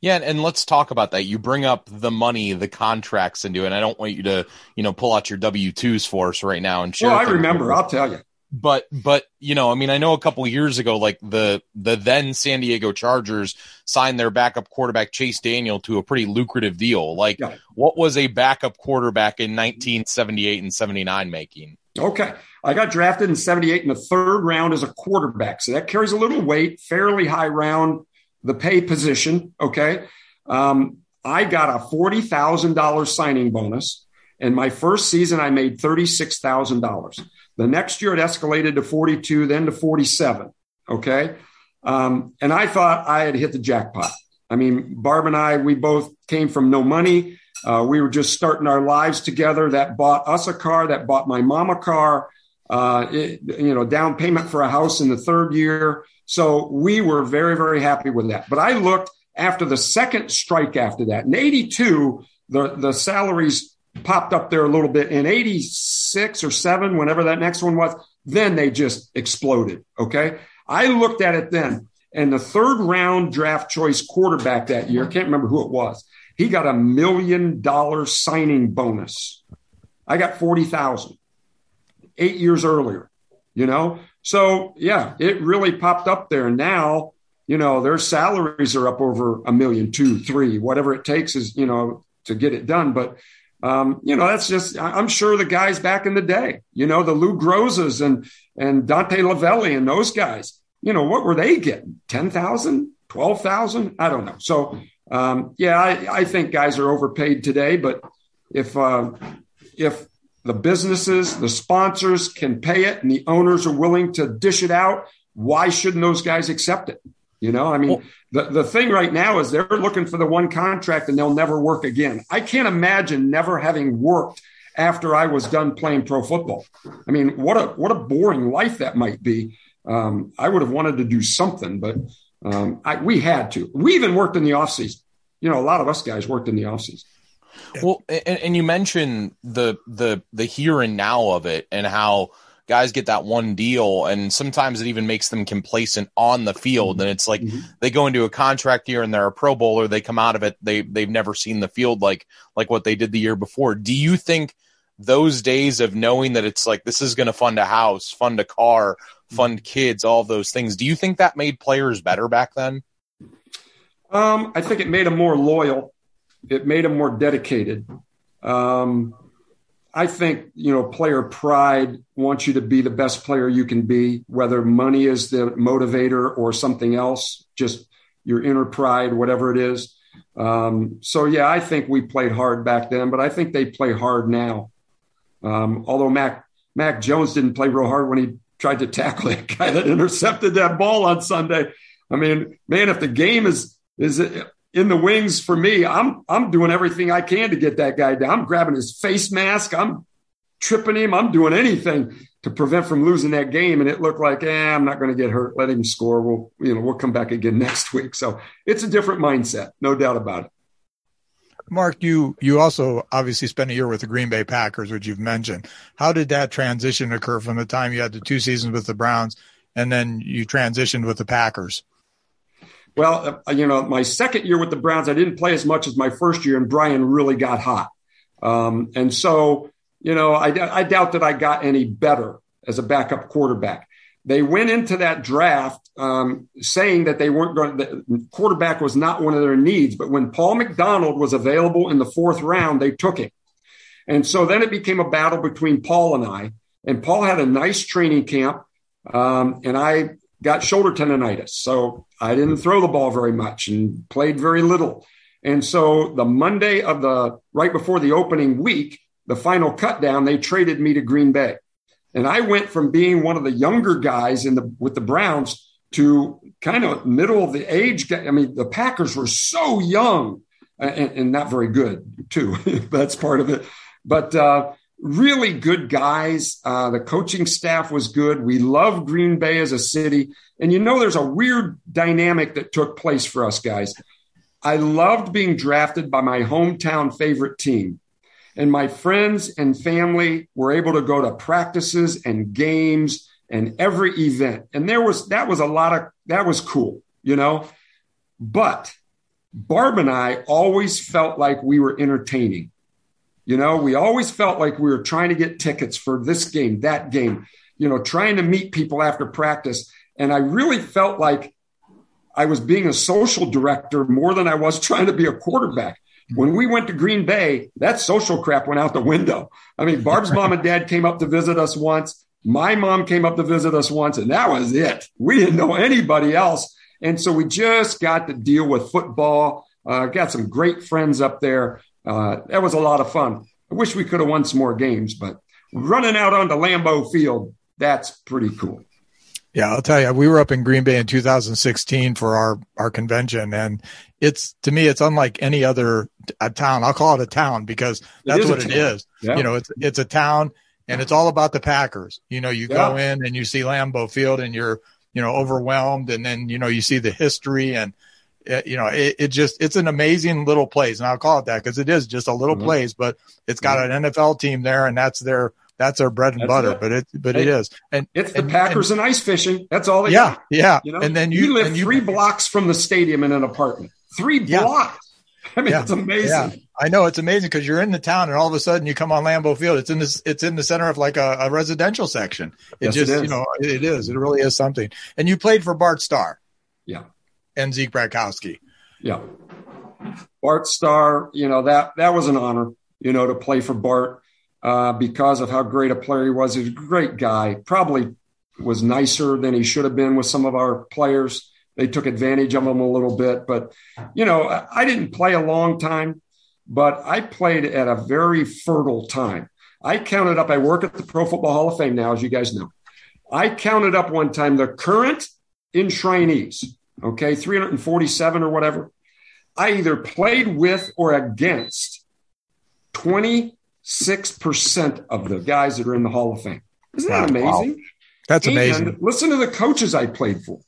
Speaker 1: Yeah, and let's talk about that. You bring up the money, the contracts into it. And I don't want you to, you know, pull out your W twos for us right now and share.
Speaker 3: Well, I remember. I'll tell you
Speaker 1: but but you know, I mean, I know a couple years ago, like the the then San Diego Chargers signed their backup quarterback Chase Daniel to a pretty lucrative deal. Like, yeah. what was a backup quarterback in 1978 and 79 making?
Speaker 3: Okay, I got drafted in 78 in the third round as a quarterback, so that carries a little weight, fairly high round, the pay position. Okay, um, I got a forty thousand dollars signing bonus. And my first season, I made $36,000. The next year it escalated to 42, then to 47. Okay. Um, and I thought I had hit the jackpot. I mean, Barb and I, we both came from no money. Uh, we were just starting our lives together. That bought us a car, that bought my mom a car, uh, it, you know, down payment for a house in the third year. So we were very, very happy with that. But I looked after the second strike after that. In 82, the, the salaries popped up there a little bit in 86 or 7 whenever that next one was then they just exploded okay i looked at it then and the third round draft choice quarterback that year i can't remember who it was he got a million dollar signing bonus i got 40,000 8 years earlier you know so yeah it really popped up there now you know their salaries are up over a million two three whatever it takes is you know to get it done but um, you know, that's just, I'm sure the guys back in the day, you know, the Lou Grozas and, and Dante Lavelli and those guys, you know, what were they getting? 10,000, 12,000? I don't know. So, um, yeah, I, I think guys are overpaid today, but if, uh, if the businesses, the sponsors can pay it and the owners are willing to dish it out, why shouldn't those guys accept it? You know, I mean, well, the, the thing right now is they're looking for the one contract and they'll never work again. I can't imagine never having worked after I was done playing pro football. I mean, what a what a boring life that might be. Um, I would have wanted to do something, but um, I, we had to. We even worked in the off season. You know, a lot of us guys worked in the off season.
Speaker 1: Well, and, and you mentioned the the the here and now of it and how guys get that one deal and sometimes it even makes them complacent on the field and it's like mm-hmm. they go into a contract year and they're a pro bowler they come out of it they they've never seen the field like like what they did the year before do you think those days of knowing that it's like this is going to fund a house fund a car. Fund kids all those things do you think that made players better back then
Speaker 3: um, i think it made them more loyal it made them more dedicated um, I think, you know, player pride wants you to be the best player you can be, whether money is the motivator or something else, just your inner pride, whatever it is. Um, so yeah, I think we played hard back then, but I think they play hard now. Um, although Mac Mac Jones didn't play real hard when he tried to tackle that guy that intercepted that ball on Sunday. I mean, man, if the game is is in the wings for me, I'm I'm doing everything I can to get that guy down. I'm grabbing his face mask. I'm tripping him. I'm doing anything to prevent from losing that game. And it looked like, eh, I'm not going to get hurt. Let him score. We'll, you know, we'll come back again (laughs) next week. So it's a different mindset, no doubt about it.
Speaker 2: Mark, you you also obviously spent a year with the Green Bay Packers, which you've mentioned. How did that transition occur from the time you had the two seasons with the Browns and then you transitioned with the Packers?
Speaker 3: Well, uh, you know, my second year with the Browns, I didn't play as much as my first year, and Brian really got hot. Um, and so you know, I, I doubt that I got any better as a backup quarterback. They went into that draft um, saying that they weren't going. The quarterback was not one of their needs, but when Paul McDonald was available in the fourth round, they took him. And so then it became a battle between Paul and I. And Paul had a nice training camp, um, and I got shoulder tendonitis, so I didn't throw the ball very much and played very little. And so the Monday of the right before the opening week, the final cut down, they traded me to Green Bay. And I went from being one of the younger guys in the with the Browns to kind of middle of the age. I mean, the Packers were so young and, and not very good too. (laughs) That's part of it. But uh, really good guys. Uh, the coaching staff was good. We love Green Bay as a city. And you know, there's a weird dynamic that took place for us guys. I loved being drafted by my hometown favorite team and my friends and family were able to go to practices and games and every event. And there was, that was a lot of, that was cool, you know, but Barb and I always felt like we were entertaining. You know, we always felt like we were trying to get tickets for this game, that game, you know, trying to meet people after practice. And I really felt like I was being a social director more than I was trying to be a quarterback. When we went to Green Bay, that social crap went out the window. I mean, Barb's mom and dad came up to visit us once. My mom came up to visit us once, and that was it. We didn't know anybody else. And so we just got to deal with football. Uh, got some great friends up there. Uh, that was a lot of fun. I wish we could have won some more games, but running out onto Lambeau Field, that's pretty cool.
Speaker 2: Yeah, I'll tell you, we were up in Green Bay in 2016 for our our convention, and it's to me, it's unlike any other a town. I'll call it a town because that's it what it is. Yeah. You know, it's it's a town, and it's all about the Packers. You know, you yeah. go in and you see Lambeau Field, and you're you know overwhelmed, and then you know you see the history, and it, you know it, it, just it's an amazing little place, and I'll call it that because it is just a little mm-hmm. place, but it's got mm-hmm. an NFL team there, and that's their that's our bread and that's butter. It. But it but it is, and
Speaker 3: it's the and, Packers and, and, ice fishing. That's all they
Speaker 2: yeah
Speaker 3: got.
Speaker 2: yeah. You know, and then you,
Speaker 3: you live
Speaker 2: you,
Speaker 3: three blocks from the stadium in an apartment. Three yeah. blocks. I mean,
Speaker 2: yeah.
Speaker 3: it's amazing.
Speaker 2: Yeah. I know it's amazing because you're in the town and all of a sudden you come on Lambeau Field. It's in this. It's in the center of like a, a residential section. It yes, just, it you know, it is. It really is something. And you played for Bart Starr.
Speaker 3: Yeah.
Speaker 2: And Zeke Bratkowski.
Speaker 3: Yeah. Bart Starr. You know that that was an honor. You know to play for Bart uh, because of how great a player he was. He was a great guy. Probably was nicer than he should have been with some of our players they took advantage of him a little bit. But, you know, I didn't play a long time, but I played at a very fertile time. I counted up, I work at the Pro Football Hall of Fame now, as you guys know. I counted up one time the current enshrinees, okay, 347 or whatever. I either played with or against 26% of the guys that are in the Hall of Fame. Isn't that amazing? Wow.
Speaker 2: That's amazing.
Speaker 3: Listen to the coaches I played for.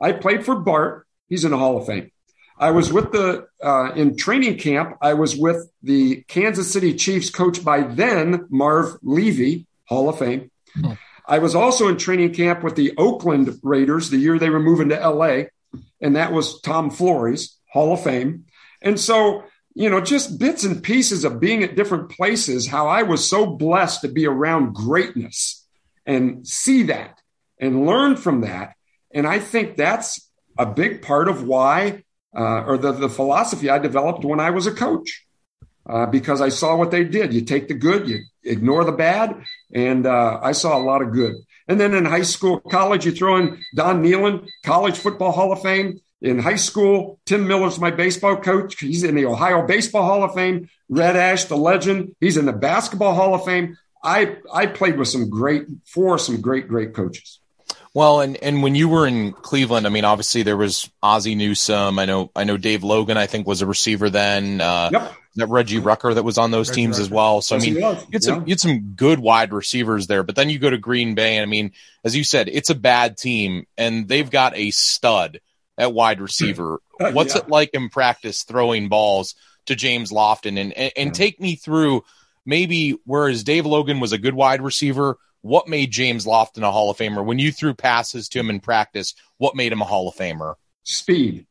Speaker 3: I played for Bart. He's in the Hall of Fame. I was with the uh, in training camp. I was with the Kansas City Chiefs coach by then Marv Levy, Hall of Fame. Hmm. I was also in training camp with the Oakland Raiders the year they were moving to LA, and that was Tom Flores, Hall of Fame. And so, you know, just bits and pieces of being at different places, how I was so blessed to be around greatness and see that and learn from that and I think that's a big part of why, uh, or the, the philosophy I developed when I was a coach, uh, because I saw what they did. You take the good, you ignore the bad. And uh, I saw a lot of good. And then in high school, college, you throw in Don Nehlen, College Football Hall of Fame. In high school, Tim Miller's my baseball coach. He's in the Ohio Baseball Hall of Fame. Red Ash, the legend. He's in the Basketball Hall of Fame. I I played with some great for some great great coaches.
Speaker 1: Well, and and when you were in Cleveland, I mean, obviously there was Ozzie Newsome. I know I know Dave Logan. I think was a receiver then. Uh,
Speaker 3: yep.
Speaker 1: That Reggie Rucker that was on those
Speaker 2: Reggie
Speaker 1: teams
Speaker 2: Rucker.
Speaker 1: as well. So
Speaker 3: Yes,
Speaker 1: I mean,
Speaker 3: was.
Speaker 1: you had some
Speaker 3: Yeah.
Speaker 1: you had some good wide receivers there. But then you go to Green Bay, and I mean, as you said, it's a bad team, and they've got a stud at wide receiver. (laughs) What's
Speaker 3: Yeah.
Speaker 1: it like in practice throwing balls to James Lofton? And and, and take me through maybe whereas Dave Logan was a good wide receiver, what made James Lofton a Hall of Famer? When you threw passes to him in practice, what made him a Hall of Famer?
Speaker 3: Speed,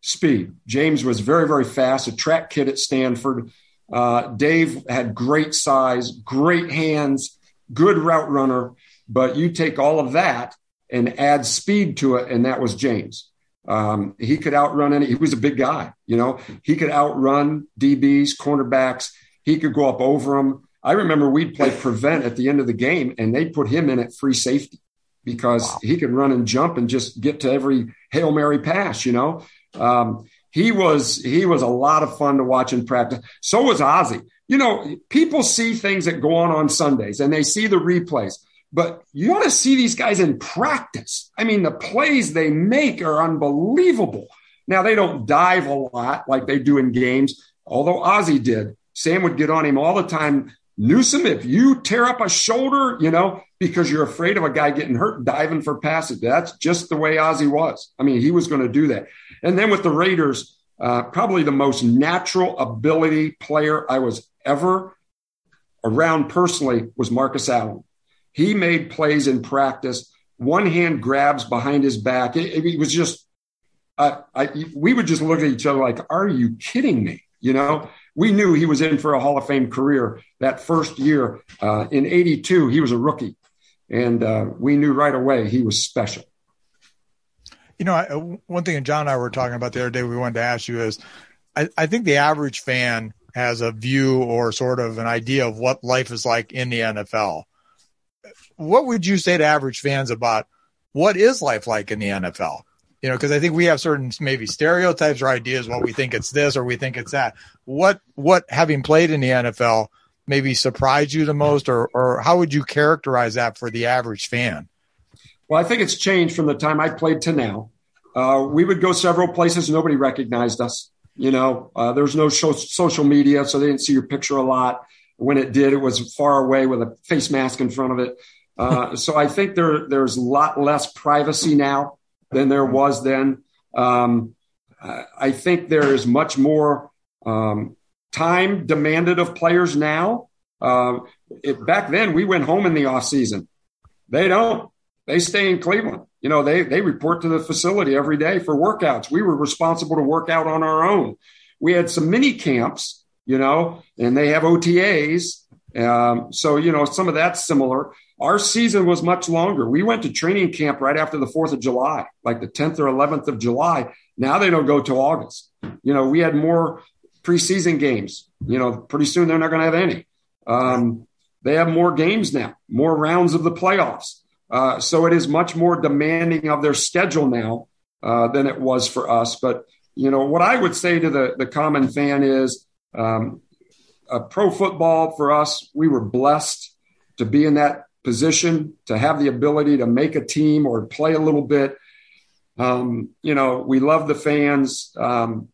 Speaker 3: speed. James was very, very fast, a track kid at Stanford. Uh, Dave had great size, great hands, good route runner. But you take all of that and add speed to it, and that was James. Um, he could outrun any. He was a big guy, you know. He could outrun DBs, cornerbacks. He could go up over them. I remember we'd play prevent at the end of the game, and they put him in at free safety because
Speaker 1: Wow.
Speaker 3: he could run and jump and just get to every hail mary pass. You know, um, he was he was a lot of fun to watch in practice. So was Ozzie. You know, people see things that go on on Sundays and they see the replays, but you ought to see these guys in practice. I mean, the plays they make are unbelievable. Now they don't dive a lot like they do in games, although Ozzie did. Sam would get on him all the time. Newsome, if you tear up a shoulder, you know, because you're afraid of a guy getting hurt diving for passes, that's just the way Ozzie was. I mean, he was going to do that. And then with the Raiders, uh, probably the most natural ability player I was ever around personally was Marcus Allen. He made plays in practice, one hand grabs behind his back. It, it was just, uh, I, we would just look at each other like, are you kidding me? You know, we knew he was in for a Hall of Fame career that first year. Uh, in 82, he was a rookie. And uh, we knew right away he was special.
Speaker 2: You know, I, one thing Jon and I were talking about the other day, we wanted to ask you is I, I think the average fan has a view or sort of an idea of what life is like in the NFL. What would you say to average fans about what is life like in the NFL? You know, because I think we have certain maybe stereotypes or ideas what we think it's this or we think it's that. What what having played in the NFL maybe surprised you the most, or or how would you characterize that for the average fan?
Speaker 3: Well, I think it's changed from the time I played to now. Uh, we would go several places, nobody recognized us. You know, uh, there was no show, social media, so they didn't see your picture a lot. When it did, it was far away with a face mask in front of it. Uh, so I think there there's a lot less privacy now than there was then. Um, I think there is much more um, time demanded of players now. Uh, it, back then, we went home in the off season. They don't. They stay in Cleveland. You know, they they report to the facility every day for workouts. We were responsible to work out on our own. We had some mini camps, you know, and they have OTAs. Um, so you know, some of that's similar. Our season was much longer. We went to training camp right after the Fourth of July, like the 10th or 11th of July. Now they don't go till August. You know, we had more preseason games. You know, pretty soon they're not going to have any. Um, they have more games now, more rounds of the playoffs. Uh, so it is much more demanding of their schedule now uh, than it was for us. But you know what I would say to the the common fan is, um, uh, pro football for us, we were blessed to be in that position, to have the ability to make a team or play a little bit. Um, you know, we love the fans. Um,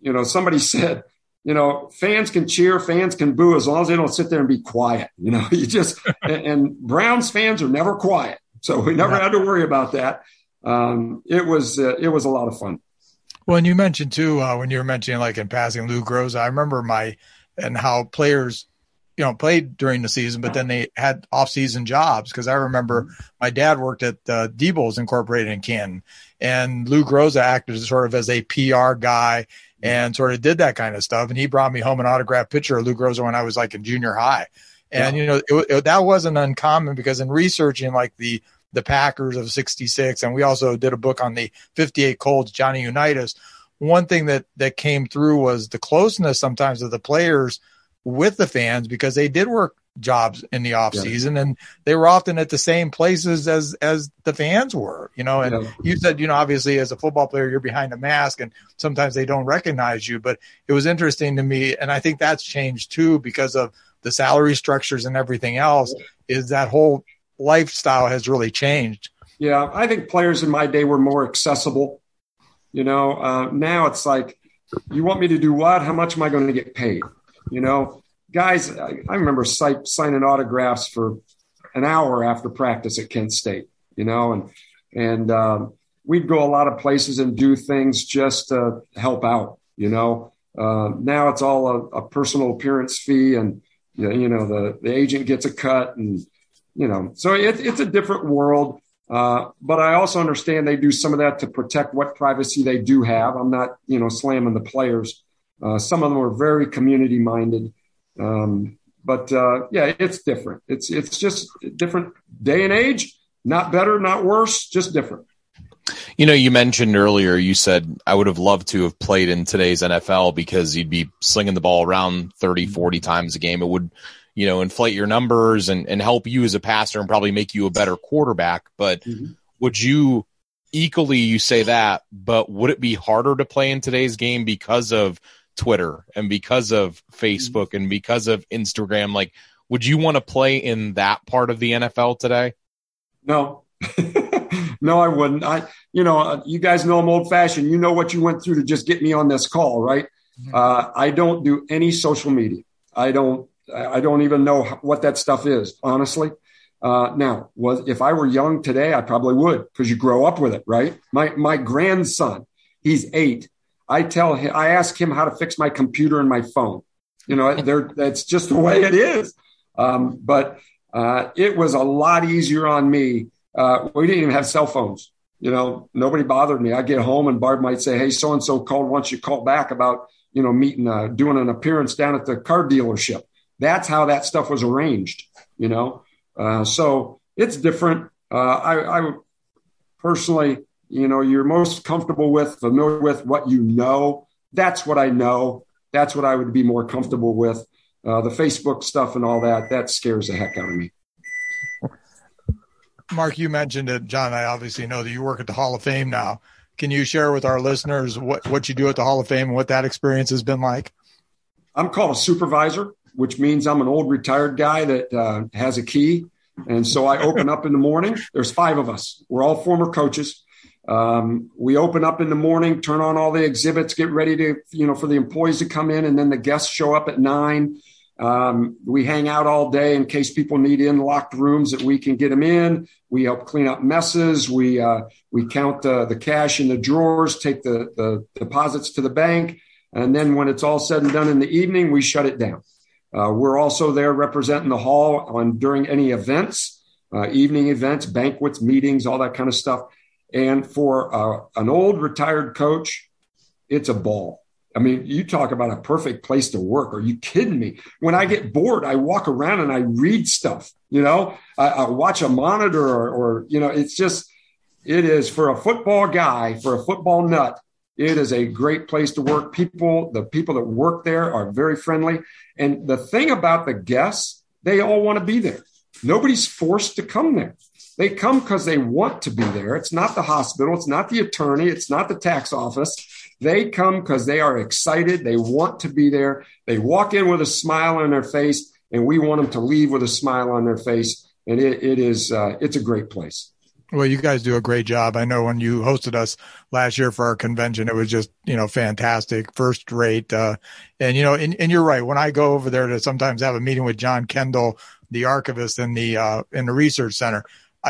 Speaker 3: you know, somebody (laughs) said, you know, fans can cheer, fans can boo as long as they don't sit there and be quiet. You know, (laughs) you just (laughs) and, and Browns fans are never quiet, so we never had to worry about that. Um, it was uh, it was a lot of fun.
Speaker 2: Well, and you mentioned too uh, when you were mentioning like in passing Lou Groza, I remember my and how players, you know, played during the season, but then they had off-season jobs because I remember my dad worked at uh, Debo's Incorporated in Canton, and Lou Groza acted sort of as a PR guy and sort of did that kind of stuff. And he brought me home an autographed picture of Lou Groza when I was like in junior high, and you know it, it, that wasn't uncommon because in researching like the the Packers of 66. And we also did a book on the 58 Colts, Johnny Unitas. One thing that, that came through was the closeness sometimes of the players with the fans because they did work jobs in the off yeah. season and they were often at the same places as as the fans were you know and yeah. you said you know obviously as a football player you're behind a mask and sometimes they don't recognize you but it was interesting to me. And i think that's changed too because of the salary structures and everything else is that whole lifestyle has really changed.
Speaker 3: Yeah. I think players in my day were more accessible you know uh, now it's like you want me to do what? How much am i going to get paid you know guys, I, I remember signing autographs for an hour after practice at Kent State, you know, and and um, we'd go a lot of places and do things just to help out, you know. Uh, now it's all a, a, personal appearance fee, and you know the the agent gets a cut, and you know, so it, it's a different world. Uh, but I also understand they do some of that to protect what privacy they do have. I'm not, you know, slamming the players. Uh, some of them are very community minded. Um, but uh, yeah, it's different. It's it's just different day and age. Not better, not worse, just different.
Speaker 1: You know, you mentioned earlier, you said, I would have loved to have played in today's NFL because you'd be slinging the ball around 30, 40 times a game. It would, you know, inflate your numbers and, and help you as a passer and probably make you a better quarterback. But mm-hmm. would you equally, you say that, but would it be harder to play in today's game because of Twitter and because of Facebook and because of Instagram, like, would you want to play in that part of the NFL today?
Speaker 3: No, (laughs) no, I wouldn't. I, you know, uh, you guys know I'm old fashioned. You know what you went through to just get me on this call, right? Mm-hmm. Uh, I don't do any social media. I don't. I don't even know what that stuff is, honestly. Uh, now, was if I were young today, I probably would because you grow up with it, right? My my grandson, he's eight. I tell him, I ask him how to fix my computer and my phone. You know, (laughs) that's just the way it is. Um, but uh, it was a lot easier on me. Uh, we didn't even have cell phones. You know, nobody bothered me. I get home and Barb might say, "Hey, so and so called. Once you call back about you know meeting, uh, doing an appearance down at the car dealership." That's how that stuff was arranged. You know, uh, so it's different. Uh, I, I personally you know you're most comfortable with, familiar with, what you know. That's what I know. That's what I would be more comfortable with. Uh, the Facebook stuff and all that, that scares the heck out of me.
Speaker 2: Mark, you mentioned it. Jon, I obviously know that you work at the Hall of Fame now. Can you share with our listeners what, what you do at the Hall of Fame and what that experience has been like?
Speaker 3: I'm called a supervisor, which means I'm an old retired guy that uh, has a key. And so I open up in the morning. There's five of us. We're all former coaches. Um, we open up in the morning, turn on all the exhibits, get ready to, you know, for the employees to come in, and then the guests show up at nine. Um, we hang out all day in case people need in locked rooms that we can get them in. We help clean up messes. We uh, we count uh, the cash in the drawers, take the, the deposits to the bank, and then when it's all said and done in the evening, we shut it down. Uh, we're also there representing the hall on during any events, uh, evening events, banquets, meetings, all that kind of stuff. And for uh, an old retired coach, it's a ball. I mean, you talk about a perfect place to work. Are you kidding me? When I get bored, I walk around and I read stuff. You know, I, I watch a monitor, or, or you know, it's just it is for a football guy, for a football nut. It is a great place to work. People, the people that work there are very friendly. And the thing about the guests, they all want to be there. Nobody's forced to come there. They come because they want to be there. It's not the hospital. It's not the attorney. It's not the tax office. They come because they are excited. They want to be there. They walk in with a smile on their face, and we want them to leave with a smile on their face. And it, it is, uh, it's a great place.
Speaker 2: Well, you guys do a great job. I know when you hosted us last year for our convention, it was just, you know, fantastic, first rate. Uh, and, you know, and, and, you're right. When I go over there to sometimes have a meeting with Jon Kendle, the archivist in the, uh, in the research center,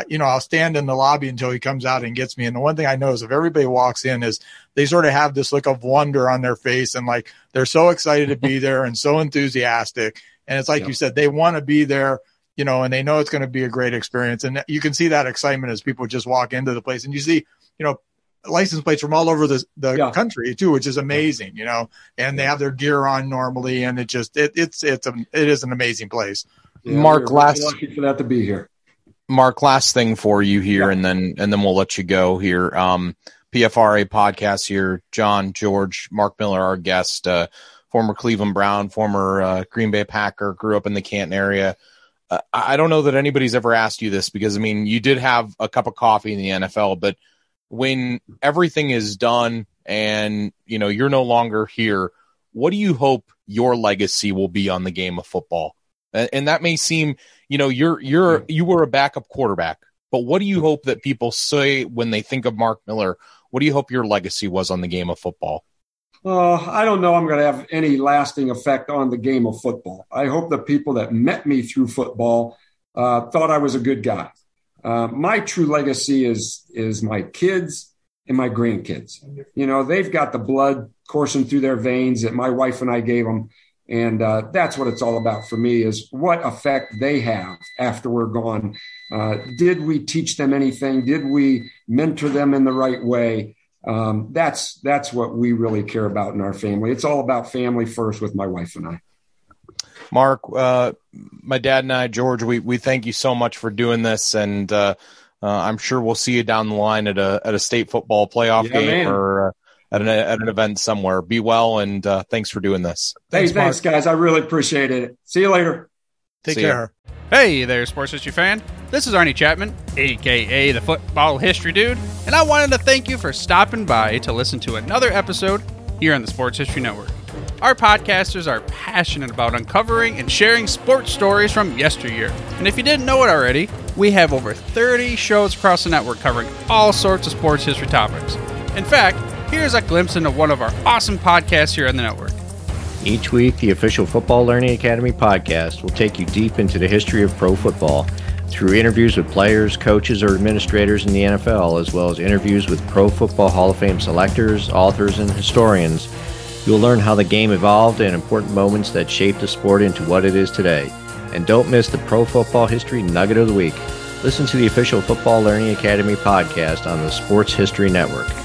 Speaker 2: you know, I'll stand in the lobby until he comes out and gets me. And the one thing I know is if everybody walks in is they sort of have this look of wonder on their face and like they're so excited to be (laughs) there and so enthusiastic. And it's like yep. you said, they want to be there, you know, and they know it's going to be a great experience. And you can see that excitement as people just walk into the place and you see, you know, license plates from all over the, the yeah. country too, which is amazing, you know, and they have their gear on normally. And it just, it, it's, it's, a, it is an amazing place.
Speaker 1: Yeah, Mark, last
Speaker 3: lucky for that to be here.
Speaker 1: Mark, last thing for you here, yeah. and then and then we'll let you go here. Um, PFRA podcast here. Jon, George, Mark Miller, our guest, uh, former Cleveland Brown, former uh, Green Bay Packer, grew up in the Canton area. uh, I don't know that anybody's ever asked you this because I mean, you did have a cup of coffee in the NFL, but when everything is done and you know you're no longer here, what do you hope your legacy will be on the game of football? And, and that may seem, you know, you're you're you were a backup quarterback, but what do you hope that people say when they think of Mark Miller? What do you hope your legacy was on the game of football?
Speaker 3: Uh, I don't know I'm going to have any lasting effect on the game of football. I hope the people that met me through football uh, thought I was a good guy. Uh, my true legacy is is my kids and my grandkids. You know, they've got the blood coursing through their veins that my wife and I gave them, and uh, that's what it's all about for me: is what effect they have after we're gone. Uh, did we teach them anything? Did we mentor them in the right way? um, that's that's what we really care about in our family. It's all about family first with my wife and I.
Speaker 1: Mark, uh, my dad and I, George, we we thank you so much for doing this, and uh, uh, I'm sure we'll see you down the line at a at a state football playoff yeah, game man. or uh, at an at an event somewhere. Be well, and uh, thanks for doing this.
Speaker 3: Thanks, hey, thanks, guys. I really appreciate it. See you later.
Speaker 2: Take see care.
Speaker 4: Ya. Hey there, sports history fan. This is Arnie Chapman, aka the Football History Dude, and I wanted to thank you for stopping by to listen to another episode here on the Sports History Network. Our podcasters are passionate about uncovering and sharing sports stories from yesteryear. And if you didn't know it already, we have over 30 shows across the network covering all sorts of sports history topics. In fact, here's a glimpse into one of our awesome podcasts here on the network.
Speaker 5: Each week, the official Football Learning Academy podcast will take you deep into the history of pro football through interviews with players, coaches, or administrators in the NFL, as well as interviews with Pro Football Hall of Fame selectors, authors, and historians. You'll learn how the game evolved and important moments that shaped the sport into what it is today. And don't miss the Pro Football History Nugget of the Week. Listen to the official Football Learning Academy podcast on the Sports History Network.